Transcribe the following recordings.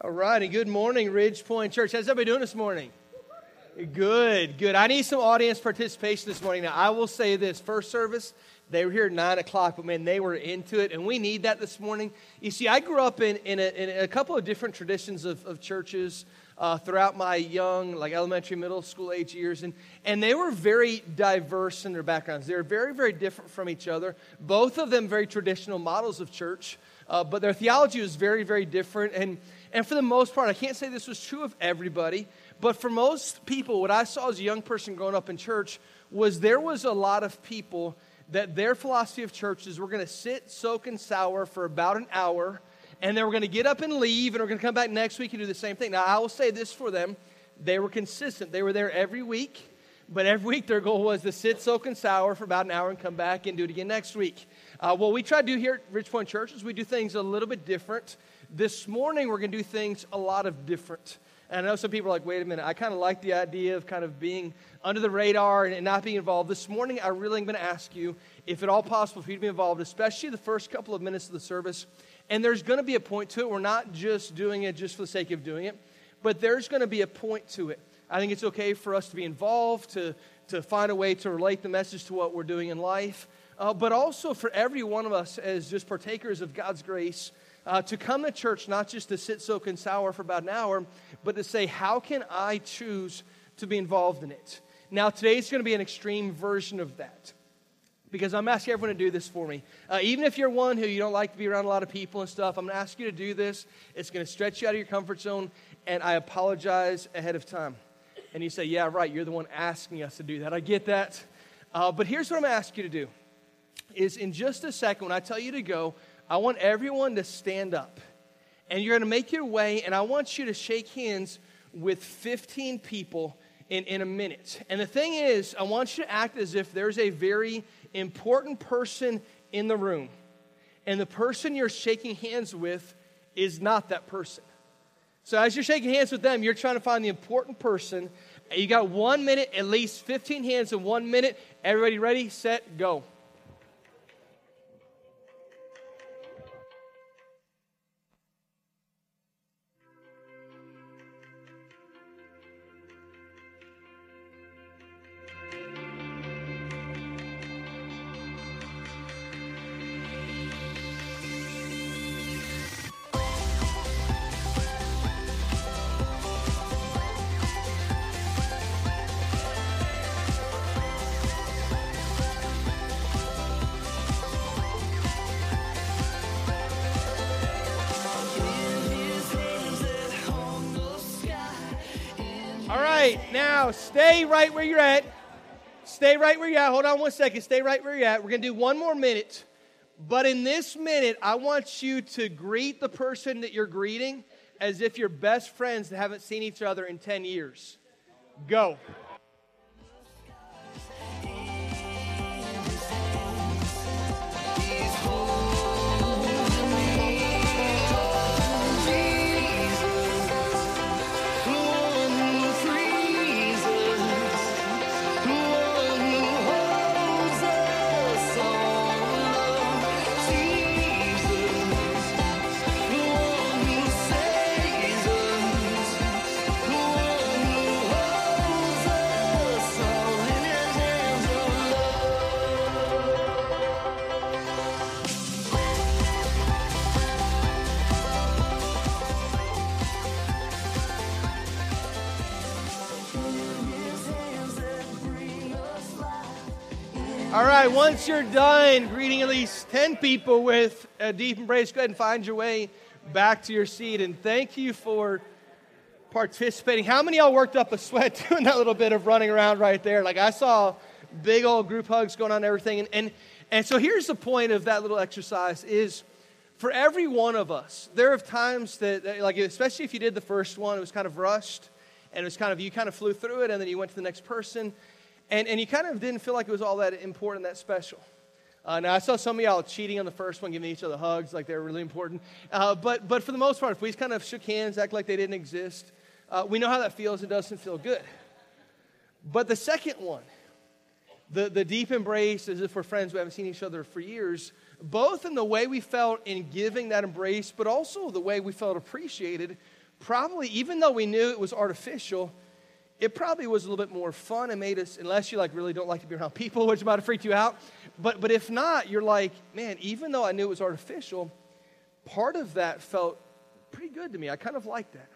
All righty. Good morning, Ridge Point Church. How's everybody doing this morning? Good, good. I need some audience participation this morning. Now, I will say this first service, they were here at 9 o'clock, but man, they were into it, and we need that this morning. You see, I grew up in, in, a, in a couple of different traditions of, of churches uh, throughout my young, like elementary, middle school age years, and, and they were very diverse in their backgrounds. They were very, very different from each other. Both of them very traditional models of church, uh, but their theology was very, very different. And and for the most part, I can't say this was true of everybody, but for most people, what I saw as a young person growing up in church was there was a lot of people that their philosophy of church is we're going to sit, soak, and sour for about an hour, and then we're going to get up and leave, and we're going to come back next week and do the same thing. Now, I will say this for them they were consistent. They were there every week, but every week their goal was to sit, soak, and sour for about an hour and come back and do it again next week. Uh, what we try to do here at Ridge Point Church is we do things a little bit different. This morning, we're going to do things a lot of different. And I know some people are like, wait a minute, I kind of like the idea of kind of being under the radar and, not being involved. This morning, I really am going to ask you if at all possible for you to be involved, especially the first couple of minutes of the service. And there's going to be a point to it. We're not just doing it just for the sake of doing it, but there's going to be a point to it. I think it's okay for us to be involved, to, to find a way to relate the message to what we're doing in life, uh, but also for every one of us as just partakers of God's grace uh, to come to church not just to sit, soak, and sour for about an hour, but to say, how can I choose to be involved in it? Now, today's going to be an extreme version of that because I'm asking everyone to do this for me. Uh, even if you're one who you don't like to be around a lot of people and stuff, I'm going to ask you to do this. It's going to stretch you out of your comfort zone, and I apologize ahead of time. And you say, Yeah, right, you're the one asking us to do that. I get that. Uh, but here's what I'm going to ask you to do is in just a second, when I tell you to go, I want everyone to stand up. And you're going to make your way, and I want you to shake hands with 15 people in, in a minute. And the thing is, I want you to act as if there's a very important person in the room. And the person you're shaking hands with is not that person. So as you're shaking hands with them, you're trying to find the important person. You got one minute, at least 15 hands in one minute. Everybody ready, set, go. Stay right where you're at. Stay right where you're at. Hold on one second. Stay right where you're at. We're going to do one more minute. But in this minute, I want you to greet the person that you're greeting as if you're best friends that haven't seen each other in 10 years. Go. Right, once you're done greeting at least 10 people with a deep embrace, go ahead and find your way back to your seat. And thank you for participating. How many y'all worked up a sweat doing that little bit of running around right there? Like I saw big old group hugs going on and everything. And, and, and so here's the point of that little exercise is for every one of us, there are times that, like, especially if you did the first one, it was kind of rushed and it was kind of, you kind of flew through it and then you went to the next person. And, and you kind of didn't feel like it was all that important, that special. Uh, now, I saw some of y'all cheating on the first one, giving each other hugs like they were really important. Uh, but, but for the most part, if we kind of shook hands, act like they didn't exist, uh, we know how that feels. It doesn't feel good. But the second one, the, the deep embrace as if we're friends we haven't seen each other for years, both in the way we felt in giving that embrace, but also the way we felt appreciated, probably, even though we knew it was artificial, it probably was a little bit more fun and made us, unless you like really don't like to be around people, which might have freaked you out. But, but if not, you're like, man, even though I knew it was artificial, part of that felt pretty good to me. I kind of liked that.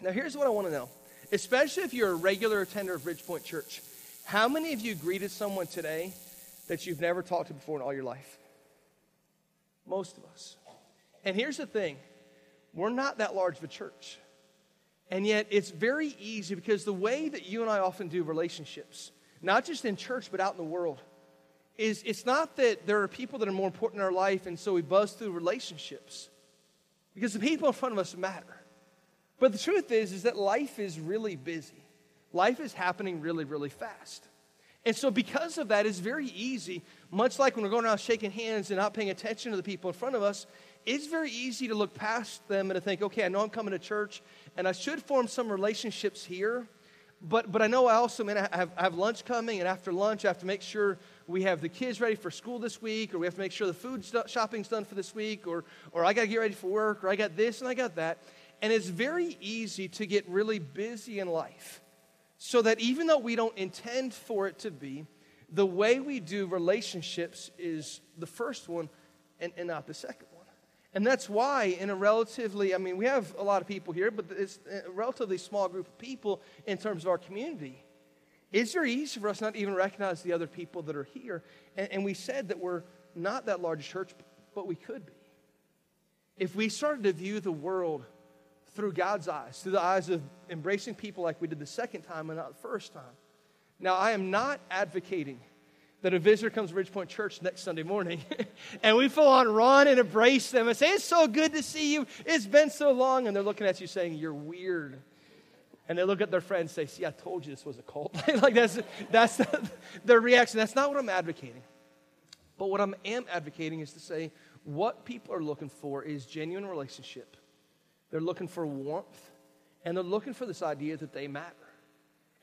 Now, here's what I want to know, especially if you're a regular attender of Ridgepoint Church. How many of you greeted someone today that you've never talked to before in all your life? Most of us. And here's the thing we're not that large of a church. And yet, it's very easy because the way that you and I often do relationships, not just in church, but out in the world, is it's not that there are people that are more important in our life, and so we buzz through relationships. Because the people in front of us matter. But the truth is, is that life is really busy. Life is happening really, really fast. And so, because of that, it's very easy, much like when we're going around shaking hands and not paying attention to the people in front of us, it's very easy to look past them and to think, okay, I know I'm coming to church and I should form some relationships here, but, but I know I also, man, I have, I have lunch coming, and after lunch, I have to make sure we have the kids ready for school this week, or we have to make sure the food st- shopping's done for this week, or, or I got to get ready for work, or I got this and I got that. And it's very easy to get really busy in life so that even though we don't intend for it to be, the way we do relationships is the first one and, and not the second one. And that's why, in a relatively, I mean, we have a lot of people here, but it's a relatively small group of people in terms of our community. It's very easy for us not even recognize the other people that are here. And, and we said that we're not that large church, but we could be. If we started to view the world through God's eyes, through the eyes of embracing people like we did the second time and not the first time. Now, I am not advocating that a visitor comes to Ridgepoint Church next Sunday morning and we full on run and embrace them and say, It's so good to see you. It's been so long. And they're looking at you saying, You're weird. And they look at their friends and say, See, I told you this was a cult. like that's, that's the, their reaction. That's not what I'm advocating. But what I am advocating is to say, what people are looking for is genuine relationship. They're looking for warmth, and they're looking for this idea that they matter.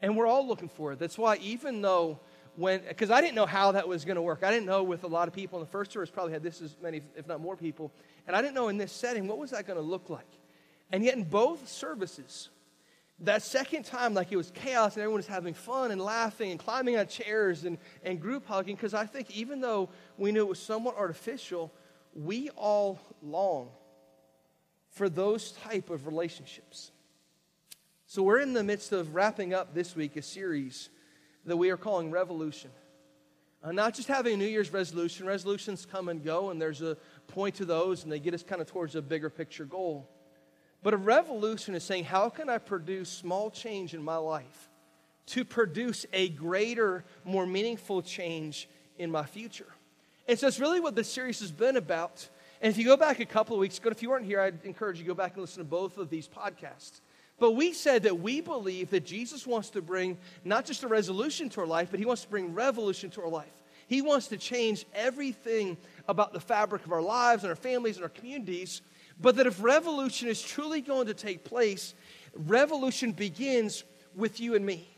And we're all looking for it. That's why, even though when, because I didn't know how that was going to work. I didn't know with a lot of people in the first service, probably had this as many, if not more people. And I didn't know in this setting, what was that going to look like? And yet, in both services, that second time, like it was chaos and everyone was having fun and laughing and climbing on chairs and, and group hugging, because I think even though we knew it was somewhat artificial, we all long for those type of relationships. So we're in the midst of wrapping up this week a series that we are calling Revolution. Uh, not just having a New Year's resolution, resolutions come and go, and there's a point to those, and they get us kind of towards a bigger picture goal. But a revolution is saying, how can I produce small change in my life to produce a greater, more meaningful change in my future? And so it's really what this series has been about. And if you go back a couple of weeks ago, if you weren't here, I'd encourage you to go back and listen to both of these podcasts. But we said that we believe that Jesus wants to bring not just a resolution to our life, but he wants to bring revolution to our life. He wants to change everything about the fabric of our lives and our families and our communities. But that if revolution is truly going to take place, revolution begins with you and me.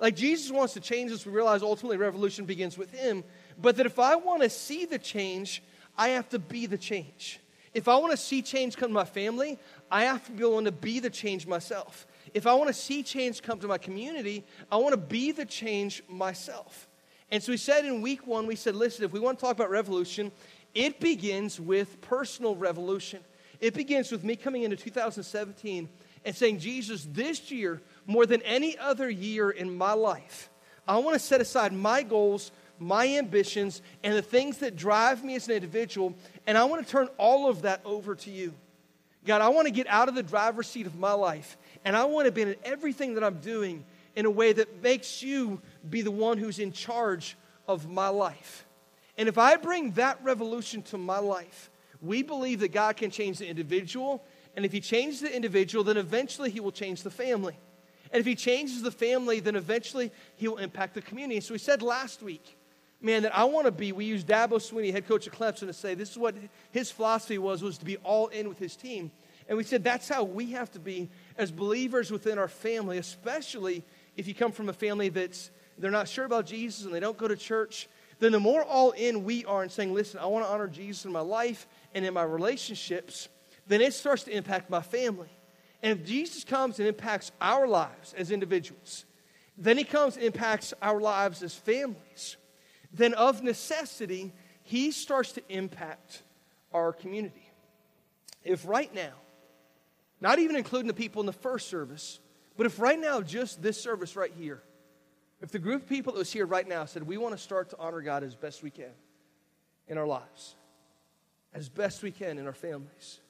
Like Jesus wants to change us, we realize ultimately revolution begins with him. But that if I want to see the change, I have to be the change. If I want to see change come to my family, I have to be willing to be the change myself. If I want to see change come to my community, I want to be the change myself. And so we said in week one, we said, listen, if we want to talk about revolution, it begins with personal revolution. It begins with me coming into 2017 and saying, Jesus, this year, more than any other year in my life, I want to set aside my goals, my ambitions, and the things that drive me as an individual, and I want to turn all of that over to you. God, I want to get out of the driver's seat of my life, and I want to be in everything that I'm doing in a way that makes you be the one who's in charge of my life. And if I bring that revolution to my life, we believe that God can change the individual. And if He changes the individual, then eventually He will change the family. And if He changes the family, then eventually He will impact the community. So we said last week man, that I want to be. We used Dabo Swinney, head coach of Clemson, to say this is what his philosophy was, was to be all in with his team. And we said that's how we have to be as believers within our family, especially if you come from a family that's they're not sure about Jesus and they don't go to church. Then the more all in we are in saying, listen, I want to honor Jesus in my life and in my relationships, then it starts to impact my family. And if Jesus comes and impacts our lives as individuals, then he comes and impacts our lives as families. Then, of necessity, he starts to impact our community. If right now, not even including the people in the first service, but if right now, just this service right here, if the group of people that was here right now said, We want to start to honor God as best we can in our lives, as best we can in our families,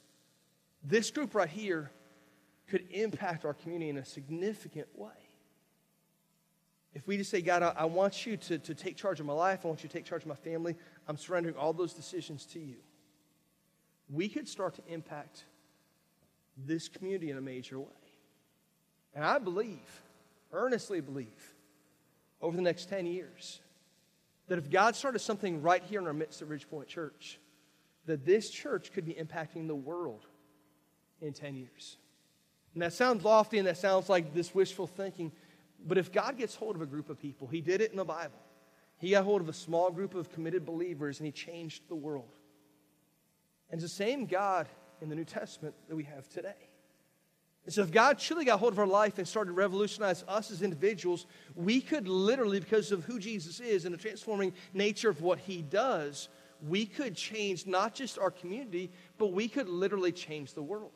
this group right here could impact our community in a significant way. If we just say, God, I, I want you to, to take charge of my life, I want you to take charge of my family, I'm surrendering all those decisions to you, we could start to impact this community in a major way. And I believe, earnestly believe, over the next 10 years, that if God started something right here in our midst at Ridgepoint Church, that this church could be impacting the world in 10 years. And that sounds lofty and that sounds like this wishful thinking, but if God gets hold of a group of people, He did it in the Bible. He got hold of a small group of committed believers and He changed the world. And it's the same God in the New Testament that we have today. And so, if God truly got hold of our life and started to revolutionize us as individuals, we could literally, because of who Jesus is and the transforming nature of what he does, we could change not just our community, but we could literally change the world.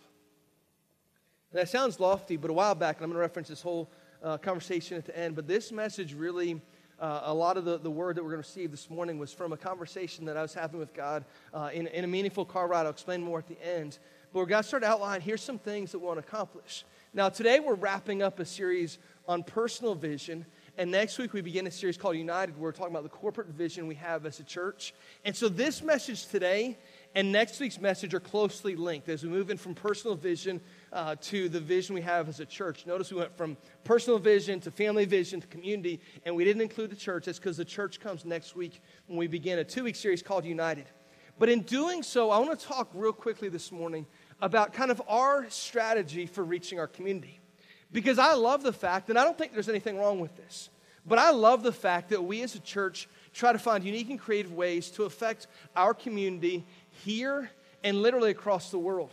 And that sounds lofty, but a while back, and I'm going to reference this whole uh, conversation at the end, but this message really. Uh, a lot of the, the word that we're going to receive this morning was from a conversation that I was having with God uh, in, in a meaningful car ride. I'll explain more at the end. But we're going to start outline here's some things that we want to accomplish. Now, today we're wrapping up a series on personal vision. And next week we begin a series called United, where we're talking about the corporate vision we have as a church. And so this message today and next week's message are closely linked as we move in from personal vision uh, to the vision we have as a church. Notice we went from personal vision to family vision to community, and we didn't include the church. That's because the church comes next week when we begin a two week series called United. But in doing so, I want to talk real quickly this morning about kind of our strategy for reaching our community. Because I love the fact, and I don't think there's anything wrong with this, but I love the fact that we as a church try to find unique and creative ways to affect our community here and literally across the world.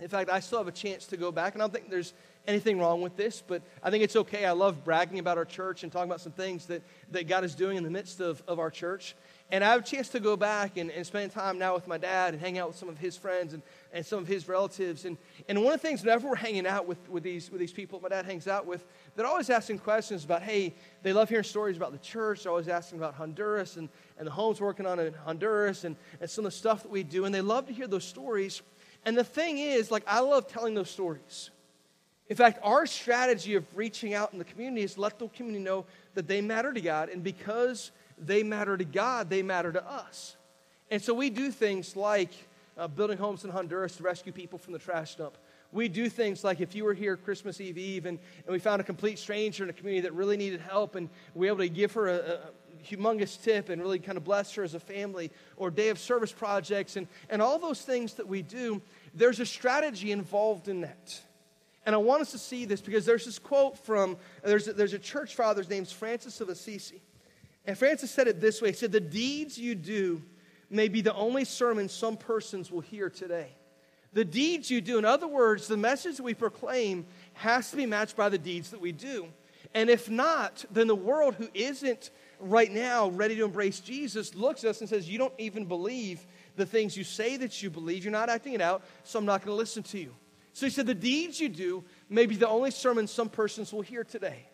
In fact, I still have a chance to go back, and I don't think there's anything wrong with this, but I think it's okay. I love bragging about our church and talking about some things that, that God is doing in the midst of, of our church. And I have a chance to go back and, and spend time now with my dad and hang out with some of his friends and, and some of his relatives. And, and one of the things, whenever we're hanging out with, with, these, with these people my dad hangs out with, they're always asking questions about, hey, they love hearing stories about the church. They're always asking about Honduras and, and the homes working on in Honduras and, and some of the stuff that we do. And they love to hear those stories. And the thing is, like, I love telling those stories. In fact, our strategy of reaching out in the community is let the community know that they matter to God, and because they matter to God, they matter to us. And so we do things like uh, building homes in Honduras to rescue people from the trash dump. We do things like if you were here Christmas Eve Eve and, and we found a complete stranger in a community that really needed help and we were able to give her a, a humongous tip and really kind of bless her as a family, or day of service projects, and, and all those things that we do, there's a strategy involved in that. And I want us to see this because there's this quote from, there's a, there's a church father named Francis of Assisi. And Francis said it this way He said, The deeds you do may be the only sermon some persons will hear today. The deeds you do, in other words, the message we proclaim has to be matched by the deeds that we do. And if not, then the world who isn't right now ready to embrace Jesus looks at us and says, You don't even believe the things you say that you believe. You're not acting it out, so I'm not going to listen to you. So he said, The deeds you do may be the only sermon some persons will hear today.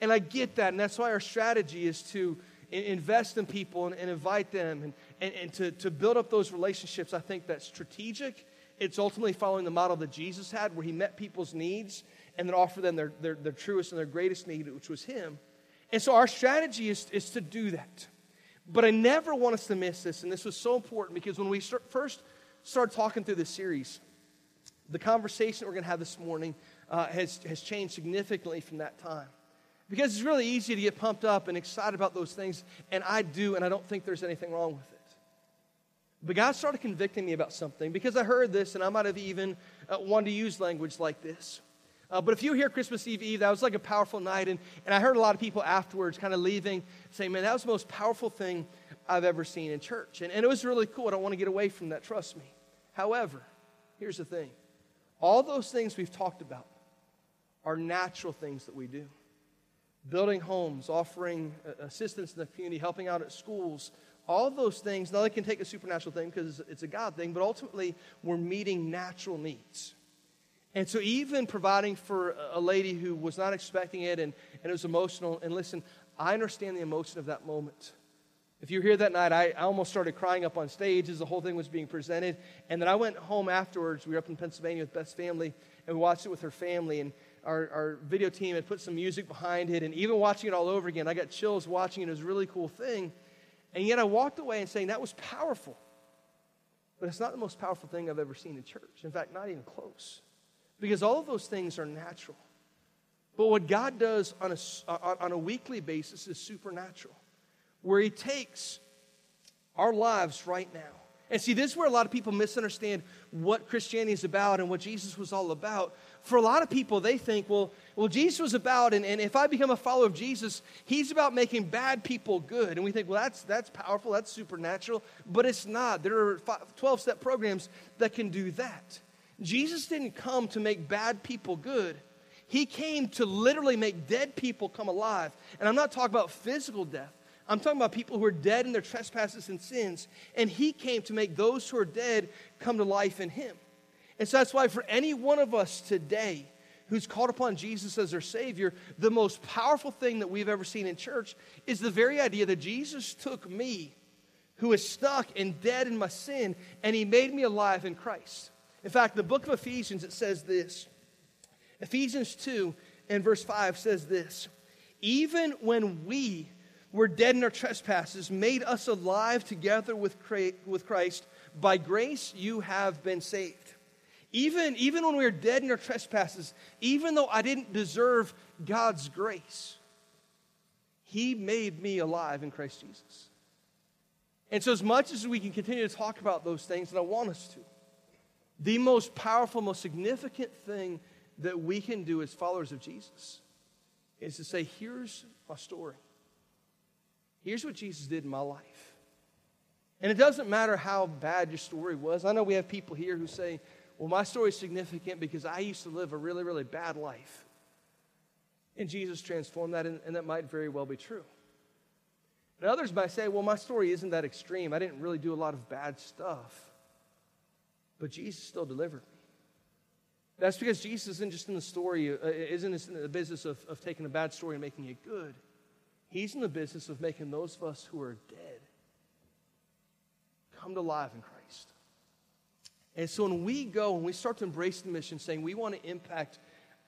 And I get that, and that's why our strategy is to invest in people and, and invite them and, and, and to, to build up those relationships. I think that's strategic. It's ultimately following the model that Jesus had, where he met people's needs and then offered them their, their, their truest and their greatest need, which was him. And so our strategy is, is to do that. But I never want us to miss this, and this was so important because when we start, first started talking through this series, the conversation we're going to have this morning uh, has, has changed significantly from that time. Because it's really easy to get pumped up and excited about those things, and I do, and I don't think there's anything wrong with it. But God started convicting me about something because I heard this, and I might have even uh, wanted to use language like this. Uh, but if you hear Christmas Eve Eve, that was like a powerful night. And, and I heard a lot of people afterwards kind of leaving saying, man, that was the most powerful thing I've ever seen in church. And, and it was really cool. I don't want to get away from that, trust me. However, here's the thing All those things we've talked about are natural things that we do. Building homes, offering uh, assistance in the community, helping out at schools, all those things, now they can take a supernatural thing because it's a God thing, but ultimately we're meeting natural needs. And so, even providing for a lady who was not expecting it and, and it was emotional, and listen, I understand the emotion of that moment. If you were here that night, I, I almost started crying up on stage as the whole thing was being presented. And then I went home afterwards. We were up in Pennsylvania with Beth's family, and we watched it with her family. And our, our video team had put some music behind it. And even watching it all over again, I got chills watching it. It was a really cool thing. And yet I walked away and saying, that was powerful. But it's not the most powerful thing I've ever seen in church. In fact, not even close. Because all of those things are natural. But what God does on a, on a weekly basis is supernatural, where He takes our lives right now. And see, this is where a lot of people misunderstand what Christianity is about and what Jesus was all about. For a lot of people, they think, well, well Jesus was about, and, and if I become a follower of Jesus, he's about making bad people good. And we think, well, that's, that's powerful, that's supernatural. But it's not. There are 12 step programs that can do that. Jesus didn't come to make bad people good. He came to literally make dead people come alive. And I'm not talking about physical death. I'm talking about people who are dead in their trespasses and sins. And he came to make those who are dead come to life in him. And so that's why for any one of us today who's called upon Jesus as their Savior, the most powerful thing that we've ever seen in church is the very idea that Jesus took me, who is stuck and dead in my sin, and he made me alive in Christ. In fact, the book of Ephesians, it says this. Ephesians 2 and verse 5 says this Even when we were dead in our trespasses, made us alive together with Christ, by grace you have been saved. Even, even when we were dead in our trespasses, even though I didn't deserve God's grace, He made me alive in Christ Jesus. And so, as much as we can continue to talk about those things, and I want us to, the most powerful, most significant thing that we can do as followers of Jesus is to say, here's my story. Here's what Jesus did in my life. And it doesn't matter how bad your story was. I know we have people here who say, well, my story is significant because I used to live a really, really bad life. And Jesus transformed that, and, and that might very well be true. But others might say, well, my story isn't that extreme. I didn't really do a lot of bad stuff. But Jesus still delivered me. That's because Jesus isn't just in the story, uh, isn't in the business of, of taking a bad story and making it good. He's in the business of making those of us who are dead come to life in Christ. And so when we go and we start to embrace the mission, saying we want to impact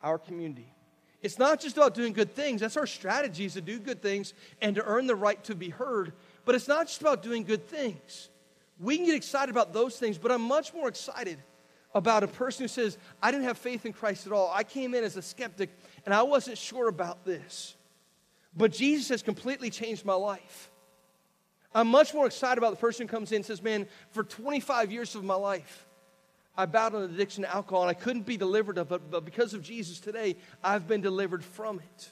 our community, it's not just about doing good things. That's our strategy is to do good things and to earn the right to be heard. But it's not just about doing good things. We can get excited about those things, but I'm much more excited about a person who says, I didn't have faith in Christ at all. I came in as a skeptic and I wasn't sure about this. But Jesus has completely changed my life. I'm much more excited about the person who comes in and says, Man, for 25 years of my life, I battled an addiction to alcohol and I couldn't be delivered of it, but because of Jesus today, I've been delivered from it.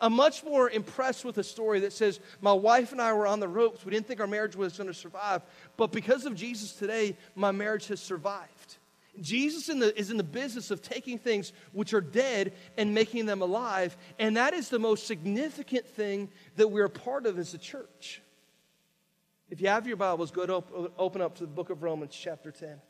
I'm much more impressed with a story that says, My wife and I were on the ropes. We didn't think our marriage was going to survive. But because of Jesus today, my marriage has survived. Jesus in the, is in the business of taking things which are dead and making them alive. And that is the most significant thing that we're a part of as a church. If you have your Bibles, go to open up to the book of Romans, chapter 10.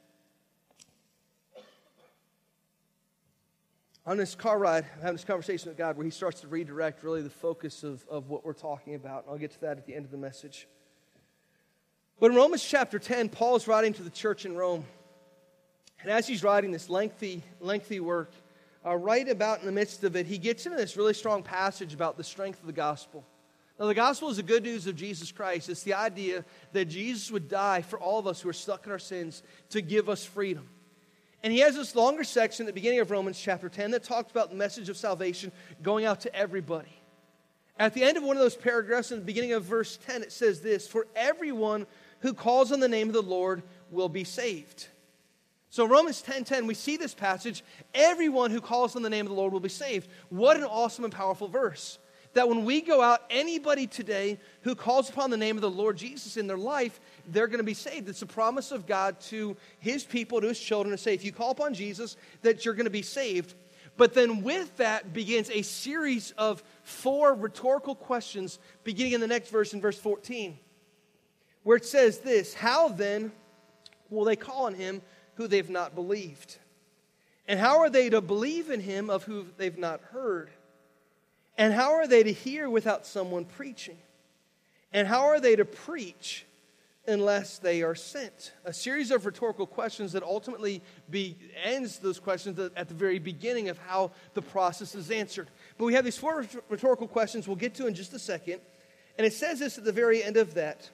on this car ride, I'm having this conversation with God where He starts to redirect really the focus of, of what we're talking about. And I'll get to that at the end of the message. But in Romans chapter 10, Paul is writing to the church in Rome. And as he's writing this lengthy, lengthy work, uh, right about in the midst of it, he gets into this really strong passage about the strength of the gospel. Now, the gospel is the good news of Jesus Christ. It's the idea that Jesus would die for all of us who are stuck in our sins to give us freedom. And he has this longer section at the beginning of Romans chapter 10 that talks about the message of salvation going out to everybody. At the end of one of those paragraphs, in the beginning of verse 10, it says this For everyone who calls on the name of the Lord will be saved. So, Romans 10 10, we see this passage. Everyone who calls on the name of the Lord will be saved. What an awesome and powerful verse that when we go out, anybody today who calls upon the name of the Lord Jesus in their life, they're going to be saved. It's a promise of God to his people, to his children, to say, if you call upon Jesus, that you're going to be saved. But then with that begins a series of four rhetorical questions, beginning in the next verse, in verse 14, where it says this How then will they call on him who they've not believed? And how are they to believe in him of whom they've not heard? And how are they to hear without someone preaching? And how are they to preach unless they are sent? A series of rhetorical questions that ultimately be, ends those questions at the very beginning of how the process is answered. But we have these four rhetorical questions we'll get to in just a second. And it says this at the very end of that.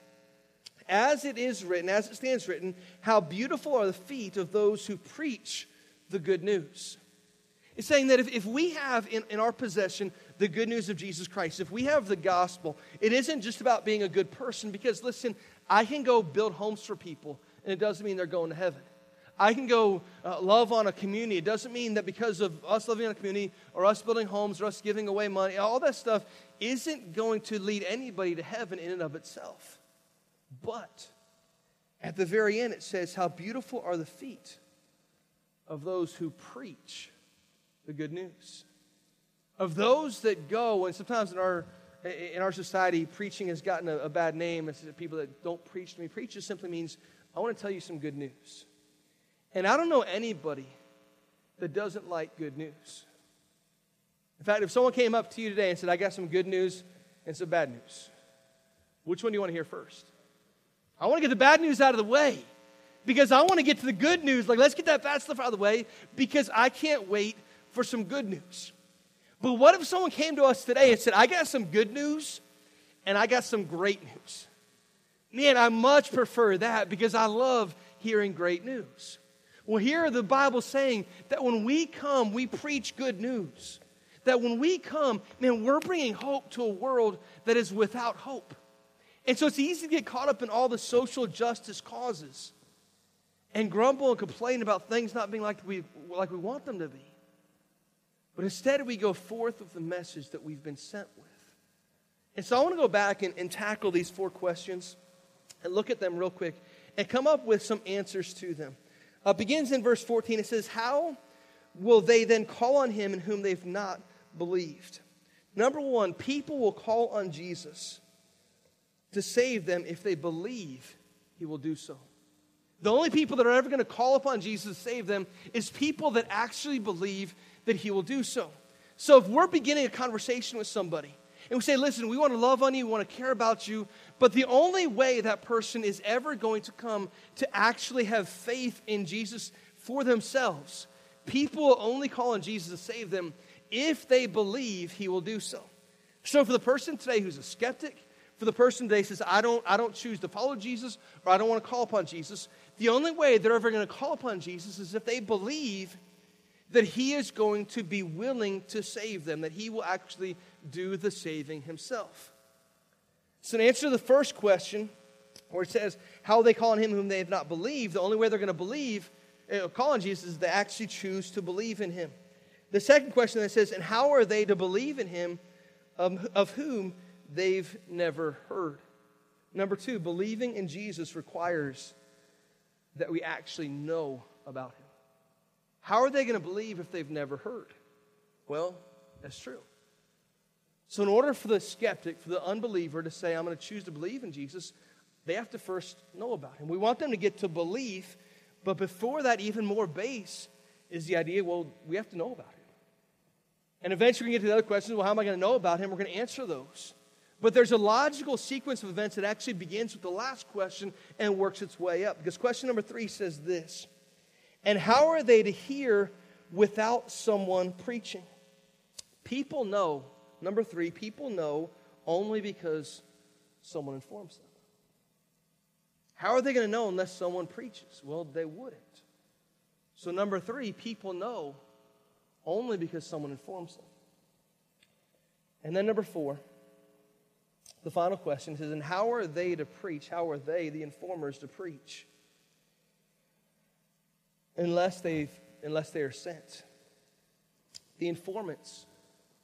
As it is written, as it stands written, how beautiful are the feet of those who preach the good news. It's saying that if, if we have in, in our possession the good news of Jesus Christ, if we have the gospel, it isn't just about being a good person, because listen, I can go build homes for people, and it doesn't mean they're going to heaven. I can go uh, love on a community. It doesn't mean that because of us living in a community or us building homes or us giving away money, all that stuff isn't going to lead anybody to heaven in and of itself. But at the very end, it says, How beautiful are the feet of those who preach the good news. Of those that go, and sometimes in our in our society, preaching has gotten a, a bad name. It's people that don't preach to me. Preach just simply means, I want to tell you some good news. And I don't know anybody that doesn't like good news. In fact, if someone came up to you today and said, I got some good news and some bad news, which one do you want to hear first? I want to get the bad news out of the way because I want to get to the good news. Like, let's get that bad stuff out of the way because I can't wait for some good news. But what if someone came to us today and said, I got some good news and I got some great news? Man, I much prefer that because I love hearing great news. Well, here the Bible saying that when we come, we preach good news. That when we come, man, we're bringing hope to a world that is without hope. And so it's easy to get caught up in all the social justice causes and grumble and complain about things not being like we, like we want them to be. But instead, we go forth with the message that we've been sent with. And so I want to go back and, and tackle these four questions and look at them real quick and come up with some answers to them. Uh, begins in verse 14. It says, How will they then call on him in whom they've not believed? Number one, people will call on Jesus to save them if they believe he will do so. The only people that are ever going to call upon Jesus to save them is people that actually believe that he will do so. So if we're beginning a conversation with somebody and we say, listen, we want to love on you, we want to care about you, but the only way that person is ever going to come to actually have faith in Jesus for themselves, people will only call on Jesus to save them if they believe he will do so. So for the person today who's a skeptic, for the person today says, I don't, I don't choose to follow Jesus or I don't want to call upon Jesus, the only way they're ever going to call upon Jesus is if they believe that he is going to be willing to save them, that he will actually do the saving himself. So, in answer to the first question, where it says, How they call on him whom they have not believed, the only way they're going to believe, uh, call on Jesus, is they actually choose to believe in him. The second question that says, And how are they to believe in him um, of whom they've never heard? Number two, believing in Jesus requires that we actually know about him. How are they going to believe if they've never heard? Well, that's true. So, in order for the skeptic, for the unbeliever to say, I'm going to choose to believe in Jesus, they have to first know about him. We want them to get to belief, but before that, even more base is the idea well, we have to know about him. And eventually, we get to the other questions well, how am I going to know about him? We're going to answer those. But there's a logical sequence of events that actually begins with the last question and works its way up. Because question number three says this and how are they to hear without someone preaching? People know, number three, people know only because someone informs them. How are they going to know unless someone preaches? Well, they wouldn't. So, number three, people know only because someone informs them. And then, number four, the final question is, and how are they to preach? How are they, the informers, to preach? unless, they unless they are sent. The informants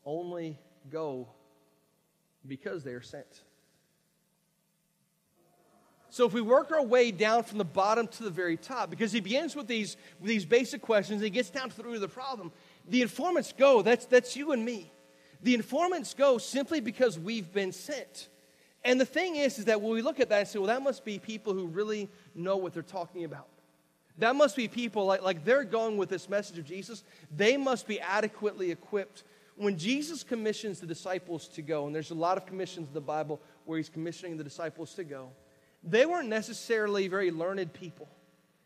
only go Because they are sent. So if we work our way down from the bottom to the very top, because he begins with these, with these basic questions, and he gets down of the problem. The informants go, that's, that's you and me. The informants go simply because we've been sent. And the thing is, is that when we look at that and say, well, that must be people who really know what they're talking about. That must be people like, like they're going with this message of Jesus. They must be adequately equipped. When Jesus commissions the disciples to go, and there's a lot of commissions in the Bible where he's commissioning the disciples to go, they weren't necessarily very learned people.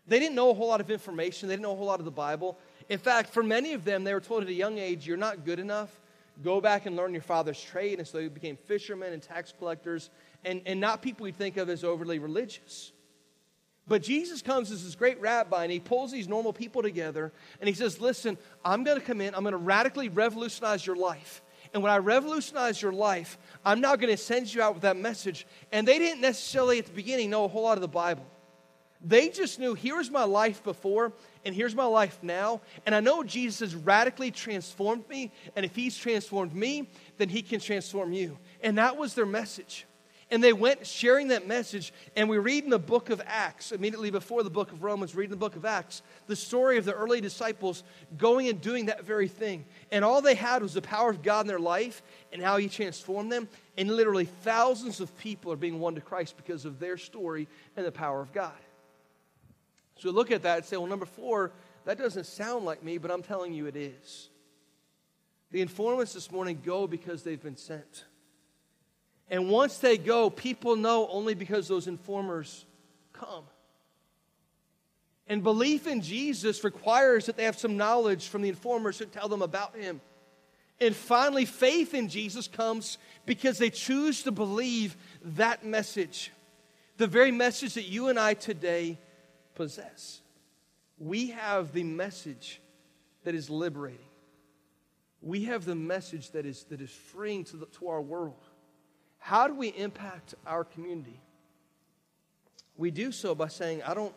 They didn't know a whole lot of information, they didn't know a whole lot of the Bible. In fact, for many of them, they were told at a young age, You're not good enough. Go back and learn your father's trade. And so they became fishermen and tax collectors, and, and not people we think of as overly religious. But Jesus comes as this great rabbi and he pulls these normal people together and he says, Listen, I'm going to come in, I'm going to radically revolutionize your life. And when I revolutionize your life, I'm now going to send you out with that message. And they didn't necessarily at the beginning know a whole lot of the Bible. They just knew here's my life before and here's my life now. And I know Jesus has radically transformed me. And if he's transformed me, then he can transform you. And that was their message. And they went sharing that message. And we read in the book of Acts, immediately before the book of Romans, read in the book of Acts, the story of the early disciples going and doing that very thing. And all they had was the power of God in their life and how He transformed them. And literally thousands of people are being won to Christ because of their story and the power of God. So we look at that and say, well, number four, that doesn't sound like me, but I'm telling you it is. The informants this morning go because they've been sent. And once they go, people know only because those informers come. And belief in Jesus requires that they have some knowledge from the informers who tell them about him. And finally, faith in Jesus comes because they choose to believe that message, the very message that you and I today possess. We have the message that is liberating. We have the message that is, that is freeing to, the, to our world. How do we impact our community? We do so by saying, I don't,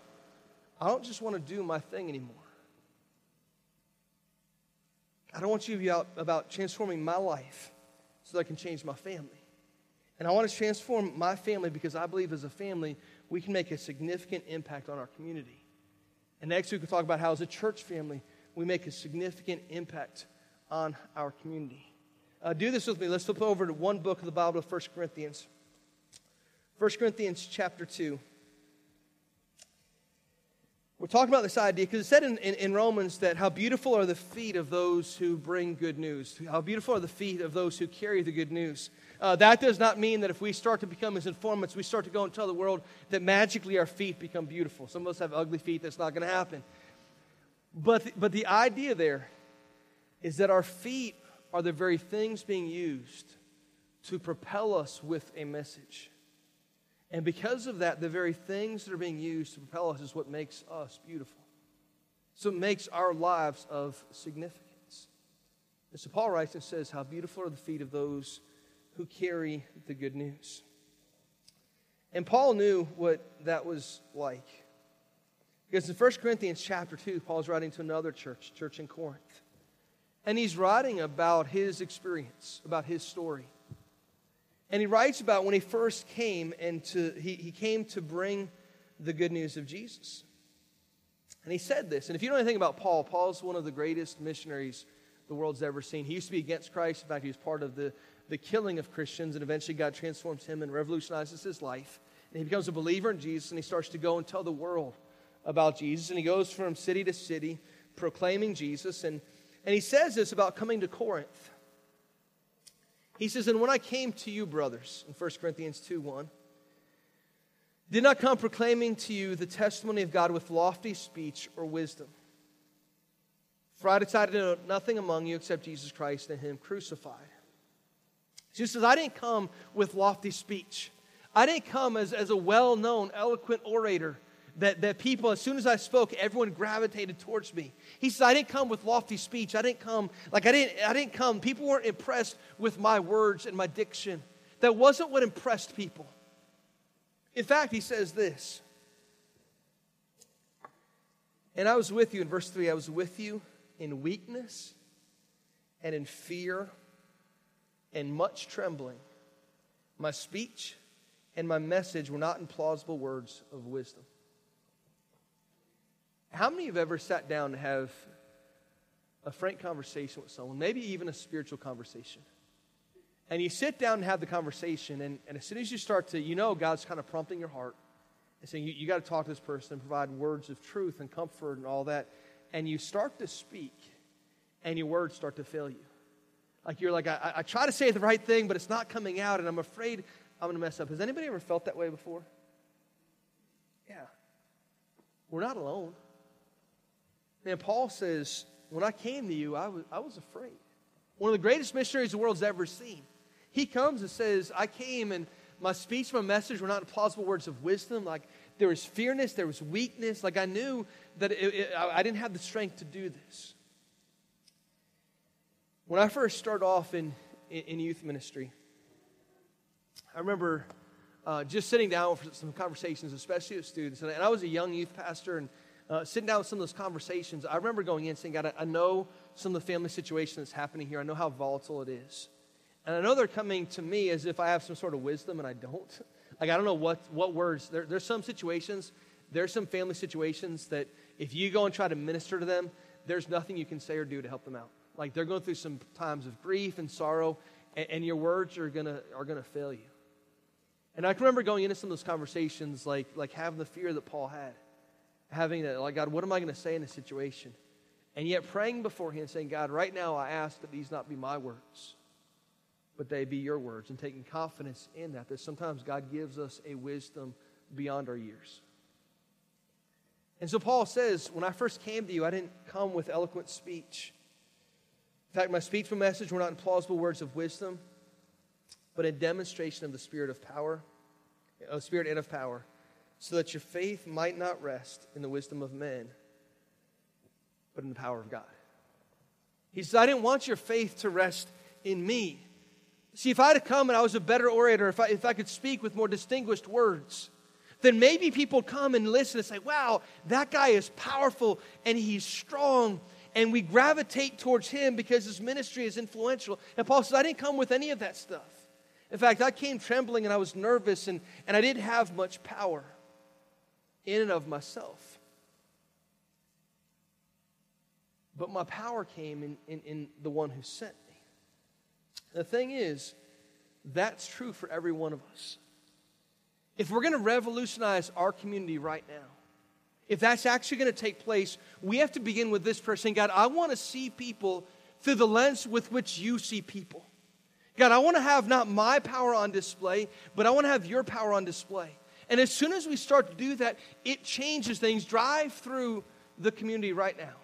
I don't just want to do my thing anymore. I don't want you to be out about transforming my life so that I can change my family. And I want to transform my family because I believe as a family, we can make a significant impact on our community. And next week, we'll talk about how, as a church family, we make a significant impact on our community. Uh, do this with me. Let's flip over to one book of the Bible, 1 Corinthians. 1 Corinthians chapter 2. We're talking about this idea because it said in, in, in, Romans that how beautiful are the feet of those who bring good news. How beautiful are the feet of those who carry the good news. Uh, that does not mean that if we start to become as informants, we start to go and tell the world that magically our feet become beautiful. Some of us have ugly feet, that's not going to happen. But, but the idea there is that our feet are the very things being used to propel us with a message. And because of that, the very things that are being used to propel us is what makes us beautiful. So it makes our lives of significance. And so Paul writes and says, How beautiful are the feet of those who carry the good news. And Paul knew what that was like. Because in 1 Corinthians chapter 2, Paul's writing to another church, church in Corinth. And he's writing about his experience, about his story. And he writes about when he first came and to, he, he came to bring the good news of Jesus. And he said this. And if you know anything about Paul, Paul's one of the greatest missionaries the world's ever seen. He used to be against Christ. In fact, he was part of the, the killing of Christians, and eventually God transforms him and revolutionizes his life. And he becomes a believer in Jesus, and he starts to go and tell the world about Jesus. And he goes from city to city proclaiming Jesus. And and he says this about coming to Corinth. He says, And when I came to you, brothers, in 1 Corinthians 2 1, did not come proclaiming to you the testimony of God with lofty speech or wisdom. For I decided to know nothing among you except Jesus Christ and Him crucified. He says, I didn't come with lofty speech. I didn't come as, as a well known, eloquent orator that, that people, as soon as I spoke, everyone gravitated towards me. He says, I didn't come with lofty speech. I didn't come, like I didn't, I didn't come, people weren't impressed with my words and my diction. That wasn't what impressed people. In fact, he says this. And I was with you in verse 3, I was with you in weakness and in fear and much trembling. my speech and my message were not in plausible words of wisdom. How many have ever sat down to have a frank conversation with someone, maybe even a spiritual conversation? And you sit down and have the conversation, and, and as soon as you start to, you know, God's kind of prompting your heart and saying, you, you got to talk to this person and provide words of truth and comfort and all that. And you start to speak, and your words start to fail you. Like you're like, I, I try to say the right thing, but it's not coming out, and I'm afraid I'm going to mess up. Has anybody ever felt that way before? Yeah. We're not alone. Man, Paul says, when I came to you, I was, I was afraid. One of the greatest missionaries the world's ever seen. He comes and says, I came and my speech, my message were not plausible words of wisdom. Like there was fearness, there was weakness. Like I knew that it, it, I didn't have the strength to do this. When I first started off in, in, in youth ministry, I remember uh, just sitting down for some conversations, especially with students. And, and I was a young youth pastor, and uh, sitting down with some of those conversations, I remember going in saying, God, I, I know some of the family situation that's happening here. I know how volatile it is. And I know they're coming to me as if I have some sort of wisdom, and I don't. Like, I don't know what, what words. There, there's some situations, there's some family situations that if you go and try to minister to them, there's nothing you can say or do to help them out. Like, they're going through some times of grief and sorrow, and, and your words are going to are gonna fail you. And I can remember going into some of those conversations, like, like having the fear that Paul had. Having that, like, God, what am I going to say in this situation? And yet praying before Him, saying, God, right now I ask that these not be my words, but they be your words, and taking confidence in that, that sometimes God gives us a wisdom beyond our years. And so Paul says, when I first came to you, I didn't come with eloquent speech. In fact, my speech and message were not in plausible words of wisdom, but a demonstration of the spirit of power, of spirit and of power, so that your faith might not rest in the wisdom of men, but in the power of God. He says, I didn't want your faith to rest in me. See, if I had come and I was a better orator, if I, if I could speak with more distinguished words, then maybe people come and listen and say, wow, that guy is powerful and he's strong. And we gravitate towards him because his ministry is influential. And Paul says, I didn't come with any of that stuff. In fact, I came trembling and I was nervous and, and I didn't have much power in and of myself. But my power came in, in, in the one who sent me. The thing is, that's true for every one of us. If we're going to revolutionize our community right now, if that's actually going to take place, we have to begin with this person God, I want to see people through the lens with which you see people. God, I want to have not my power on display, but I want to have your power on display. And as soon as we start to do that, it changes things. Drive through the community right now.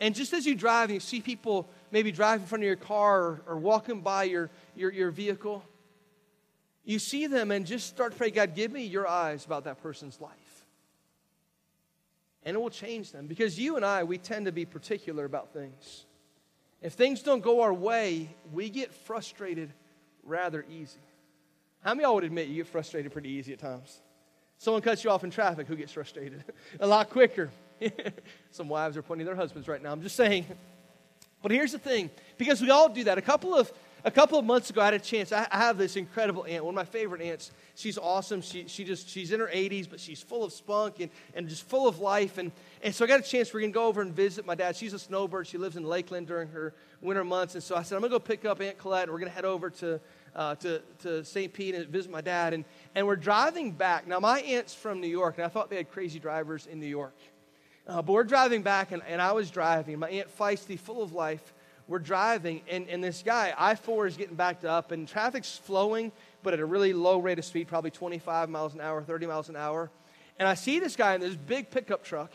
And just as you drive and you see people maybe drive in front of your car or, or walking by your, your, your vehicle, you see them and just start to pray, God, give me your eyes about that person's life. And it will change them because you and I, we tend to be particular about things. If things don't go our way, we get frustrated rather easy. How many of y'all would admit you get frustrated pretty easy at times? Someone cuts you off in traffic, who gets frustrated? a lot quicker. Some wives are pointing their husbands right now. I'm just saying. But here's the thing because we all do that. A couple of a couple of months ago, I had a chance. I, I have this incredible aunt, one of my favorite aunts. She's awesome. She, she just she's in her 80s, but she's full of spunk and, and just full of life. And, and so I got a chance. We're gonna go over and visit my dad. She's a snowbird. She lives in Lakeland during her winter months. And so I said, I'm gonna go pick up Aunt Colette, and we're gonna head over to uh, to, to St. Pete and visit my dad. And, and we're driving back. Now, my aunt's from New York, and I thought they had crazy drivers in New York. Uh, but we're driving back, and, and I was driving. My aunt Feisty, full of life, we're driving, and, and this guy, I 4 is getting backed up, and traffic's flowing, but at a really low rate of speed, probably 25 miles an hour, 30 miles an hour. And I see this guy in this big pickup truck,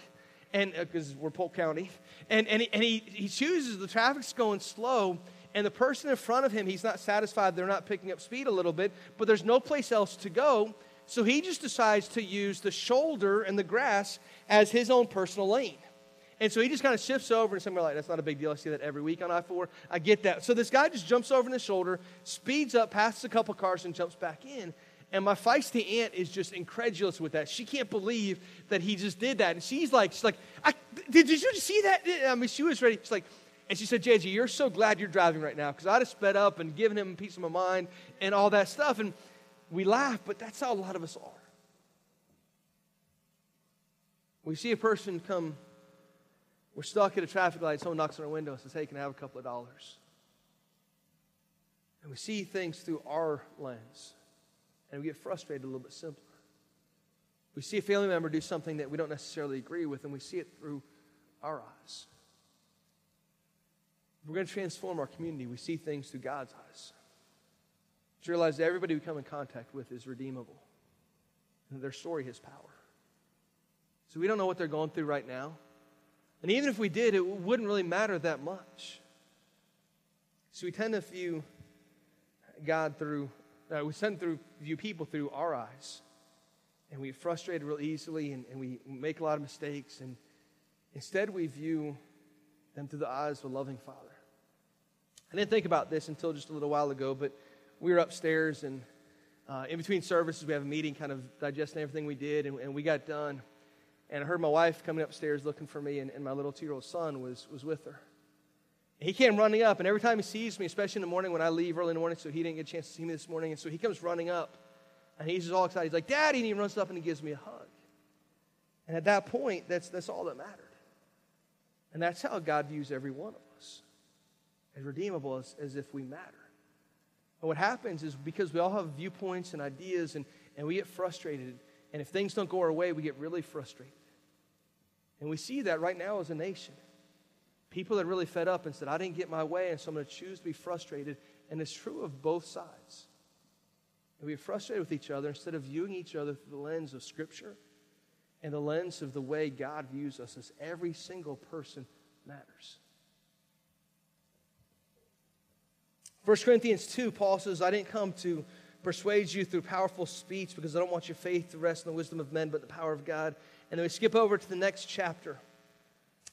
and because uh, we're Polk County, and, and, he, and he, he chooses the traffic's going slow, and the person in front of him, he's not satisfied they're not picking up speed a little bit, but there's no place else to go. So he just decides to use the shoulder and the grass as his own personal lane. And so he just kind of shifts over, and some are like, that's not a big deal. I see that every week on I 4. I get that. So this guy just jumps over in the shoulder, speeds up, passes a couple cars, and jumps back in. And my feisty aunt is just incredulous with that. She can't believe that he just did that. And she's like, she's like, did, did you see that? I mean, she was ready. She's like, And she said, JJ, you're so glad you're driving right now because I'd have sped up and given him a piece of my mind and all that stuff. And we laugh, but that's how a lot of us are. We see a person come, we're stuck at a traffic light, someone knocks on our window and says, Hey, can I have a couple of dollars? And we see things through our lens, and we get frustrated a little bit simpler. We see a family member do something that we don't necessarily agree with, and we see it through our eyes. We're going to transform our community, we see things through God's eyes. To realize that everybody we come in contact with is redeemable, and their story has power. So we don't know what they're going through right now. And even if we did, it wouldn't really matter that much. So we tend to view God through, uh, we tend to view people through our eyes and we get frustrated real easily and, and we make a lot of mistakes. And instead, we view them through the eyes of a loving Father. I didn't think about this until just a little while ago, but we were upstairs and uh, in between services, we have a meeting kind of digesting everything we did, and, and, we got done. And I heard my wife coming upstairs looking for me, and, and my little two year old son was, was with her. he came running up, and every time he sees me, especially in the morning when I leave early in the morning, so he didn't get a chance to see me this morning, and so he comes running up. And he's just all excited. He's like, Daddy. And he runs up and he gives me a hug. And at that point, that's, that's all that mattered. And that's how God views every one of us as redeemable as, as if we matter. What happens is because we all have viewpoints and ideas and, and we get frustrated. And if things don't go our way, we get really frustrated. And we see that right now as a nation. People that are really fed up and said, I didn't get my way, and so I'm going to choose to be frustrated. And it's true of both sides. And we get frustrated with each other instead of viewing each other through the lens of Scripture and the lens of the way God views us as every single person matters. 1 Corinthians 2, Paul says, I didn't come to persuade you through powerful speech because I don't want your faith to rest in the wisdom of men, but the power of God. And then we skip over to the next chapter.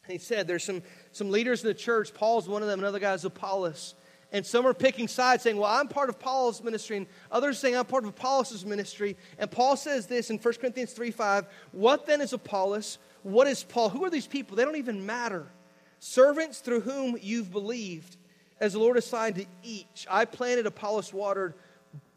And he said, There's some, some leaders in the church. Paul's one of them, another guy is Apollos. And some are picking sides, saying, Well, I'm part of Paul's ministry, and others saying, I'm part of Apollos' ministry. And Paul says this in 1 Corinthians 3 5 What then is Apollos? What is Paul? Who are these people? They don't even matter. Servants through whom you've believed, as the Lord assigned to each. I planted, Apollos watered,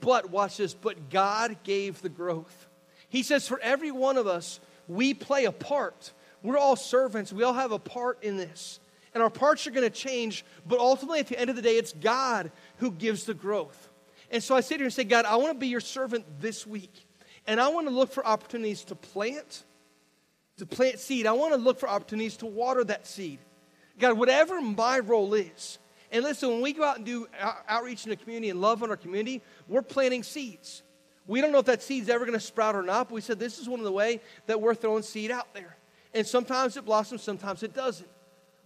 but watch this, but God gave the growth. He says, For every one of us, we play a part. We're all servants, we all have a part in this and our parts are going to change, but ultimately at the end of the day, it's God who gives the growth. And so I sit here and say, God, I want to be your servant this week. And I want to look for opportunities to plant, to plant seed. I want to look for opportunities to water that seed. God, whatever my role is. And listen, when we go out and do outreach in the community and love on our community, we're planting seeds. We don't know if that seed's ever going to sprout or not, but we said this is one of the way that we're throwing seed out there. And sometimes it blossoms, sometimes it doesn't.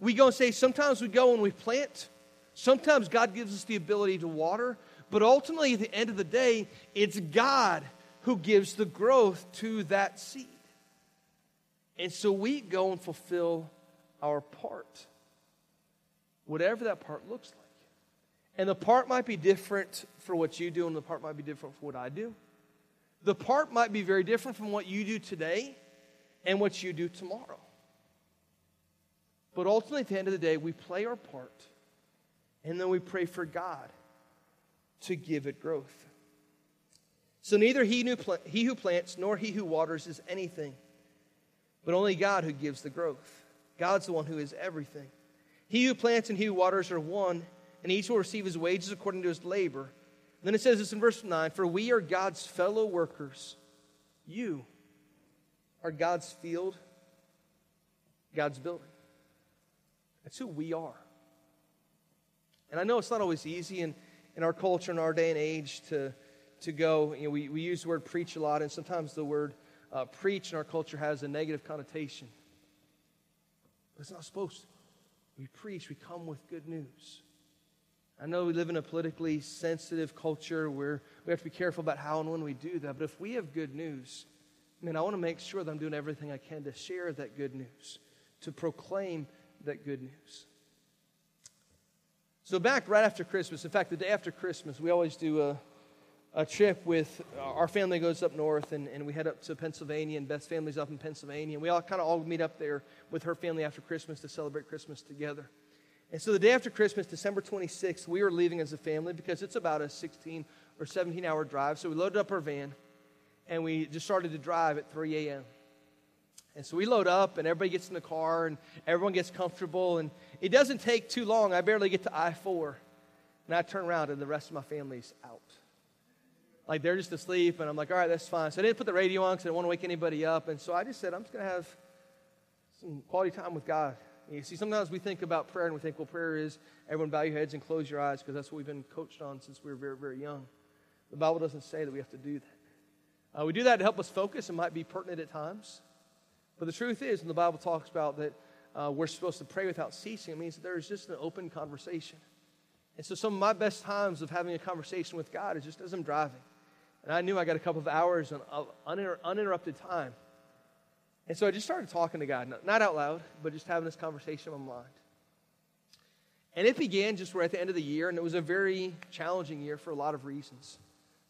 We go and say, sometimes we go and we plant. Sometimes God gives us the ability to water. But ultimately, at the end of the day, it's God who gives the growth to that seed. And so we go and fulfill our part, whatever that part looks like. And the part might be different for what you do, and the part might be different for what I do. The part might be very different from what you do today and what you do tomorrow. But ultimately, at the end of the day, we play our part and then we pray for God to give it growth. So neither he who, plants nor he who waters is anything, but only God who gives the growth. God's the one who is everything. He who plants and he who waters are one, and each will receive his wages according to his labor. then it says this in verse 9 For we are God's fellow workers. You are God's field, God's building. That's who we are. And I know it's not always easy in, in our culture, in our day and age, to, to go. You know, we, we use the word preach a lot, and sometimes the word uh, preach in our culture has a negative connotation. But it's not supposed to. We preach, we come with good news. I know we live in a politically sensitive culture where we have to be careful about how and when we do that, but if we have good news, I mean, I want to make sure that I'm doing everything I can to share that good news, to proclaim that good news. So, back right after Christmas, in fact, the day after Christmas, we always do a, a trip with uh, our family goes up north and, and we head up to Pennsylvania, and Beth's family's up in Pennsylvania. And we all kind of all meet up there with her family after Christmas to celebrate Christmas together. And so the day after Christmas, December 26th, we were leaving as a family because it's about a 16 or 17 hour drive. So we loaded up our van and we just started to drive at 3 a.m. And so we load up and everybody gets in the car and everyone gets comfortable. And it doesn't take too long. I barely get to I 4 and I turn around and the rest of my family's out. Like they're just asleep and I'm like, all right, that's fine. So I didn't put the radio on because I didn't want to wake anybody up. And so I just said, I'm just going to have some quality time with God. You see, sometimes we think about prayer and we think, well, prayer is everyone bow your heads and close your eyes because that's what we've been coached on since we were very, very young. The Bible doesn't say that we have to do that. Uh, we do that to help us focus and might be pertinent at times. But the truth is, when the Bible talks about that uh, we're supposed to pray without ceasing, it means that there is just an open conversation. And so some of my best times of having a conversation with God is just as I'm driving. And I knew I got a couple of hours of uninterrupted time. And so I just started talking to God, not out loud, but just having this conversation in my mind. And it began just right at the end of the year, and it was a very challenging year for a lot of reasons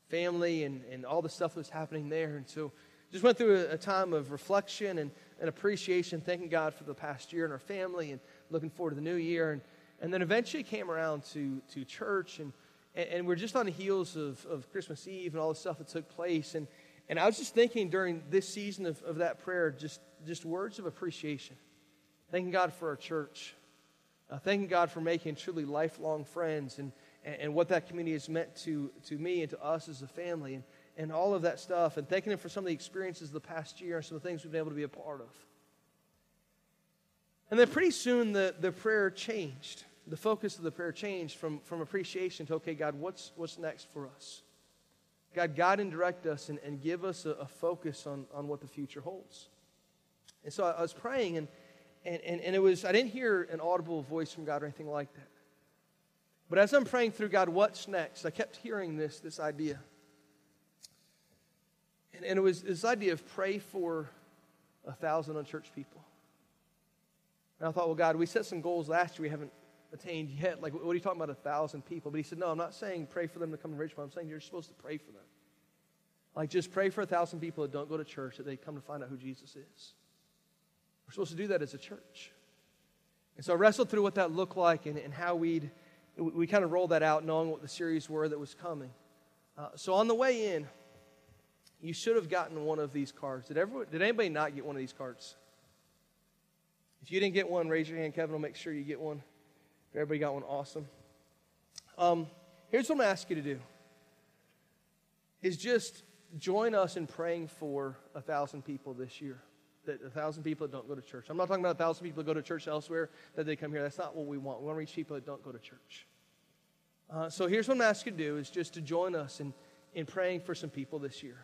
family and, and all the stuff that was happening there. And so just went through a, a time of reflection and, and appreciation, thanking God for the past year and our family and looking forward to the new year. And, and then eventually came around to, to church, and, and, and we're just on the heels of, of Christmas Eve and all the stuff that took place. And, and I was just thinking during this season of, of that prayer, just, just words of appreciation. Thanking God for our church. Uh, thanking God for making truly lifelong friends and, and, and, what that community has meant to, to me and to us as a family and, and all of that stuff. And thanking Him for some of the experiences of the past year and some of the things we've been able to be a part of. And then pretty soon the, the prayer changed. The focus of the prayer changed from, from appreciation to, okay, God, what's, what's next for us? God, guide and direct us and, and give us a, a, focus on, on what the future holds. And so I, I was praying, and, and, and, and it was, I didn't hear an audible voice from God or anything like that. But as I'm praying through God, what's next? I kept hearing this, this idea. And, and it was this idea of pray for a thousand unchurched people. And I thought, well, God, we set some goals last year we haven't attained yet. Like, what are you talking about, a thousand people? But he said, no, I'm not saying pray for them to come to Richmond. I'm saying you're supposed to pray for them. Like, just pray for a thousand people that don't go to church, that they come to find out who Jesus is. We're supposed to do that as a church. And so I wrestled through what that looked like and, and how we'd, we kind of rolled that out knowing what the series were that was coming. Uh, so on the way in, you should have gotten one of these cards. Did, everyone, did anybody not get one of these cards? If you didn't get one, raise your hand. Kevin will make sure you get one. Everybody got one, awesome. Um, here's what I'm going to ask you to do is just join us in praying for a thousand people this year. That a thousand people that don't go to church. I'm not talking about a thousand people that go to church elsewhere that they come here. That's not what we want. We want to reach people that don't go to church. Uh, so here's what I'm asking you to do is just to join us in, in praying for some people this year.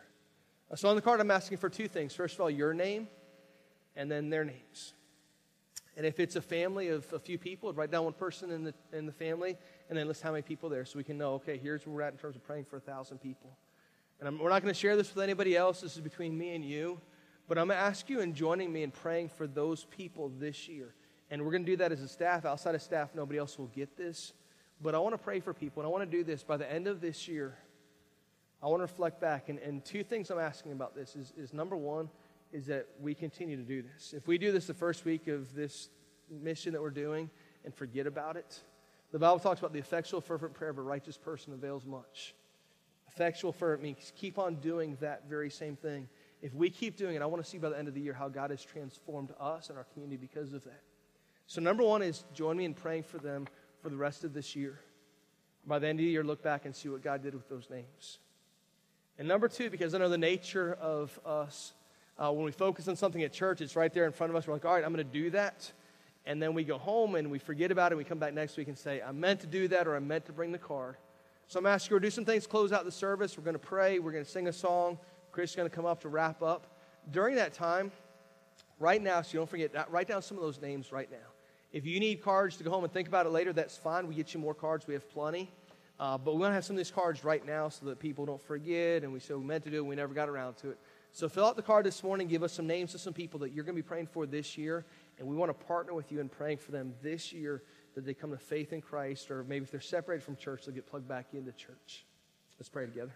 Uh, so on the card, I'm asking for two things. First of all, your name and then their names. And if it's a family of a few people, write down one person in the, in the family and then list how many people there so we can know, okay, here's where we're at in terms of praying for a thousand people. And I'm, we're not going to share this with anybody else. This is between me and you. But I'm going to ask you in joining me in praying for those people this year. And we're going to do that as a staff. Outside of staff, nobody else will get this. But I want to pray for people. And I want to do this by the end of this year. I want to reflect back. And, and two things I'm asking about this is, is number one, is that we continue to do this. If we do this the first week of this mission that we're doing and forget about it, the Bible talks about the effectual, fervent prayer of a righteous person avails much. Effectual, fervent means keep on doing that very same thing. If we keep doing it, I want to see by the end of the year how God has transformed us and our community because of that. So, number one is join me in praying for them for the rest of this year. By the end of the year, look back and see what God did with those names. And number two, because I know the nature of us uh, when we focus on something at church, it's right there in front of us. We're like, all right, I'm going to do that. And then we go home and we forget about it. We come back next week and say, I meant to do that or I meant to bring the card. So I'm asking you to do some things, close out the service. We're going to pray. We're going to sing a song. Chris is going to come up to wrap up. During that time, right now, so you don't forget, that, write down some of those names right now. If you need cards to go home and think about it later, that's fine. We get you more cards. We have plenty. Uh, but we want to have some of these cards right now so that people don't forget and we say we meant to do it we never got around to it. So fill out the card this morning. Give us some names of some people that you're going to be praying for this year. And we want to partner with you in praying for them this year that they come to faith in Christ, or maybe if they're separated from church, they'll get plugged back into church. Let's pray together.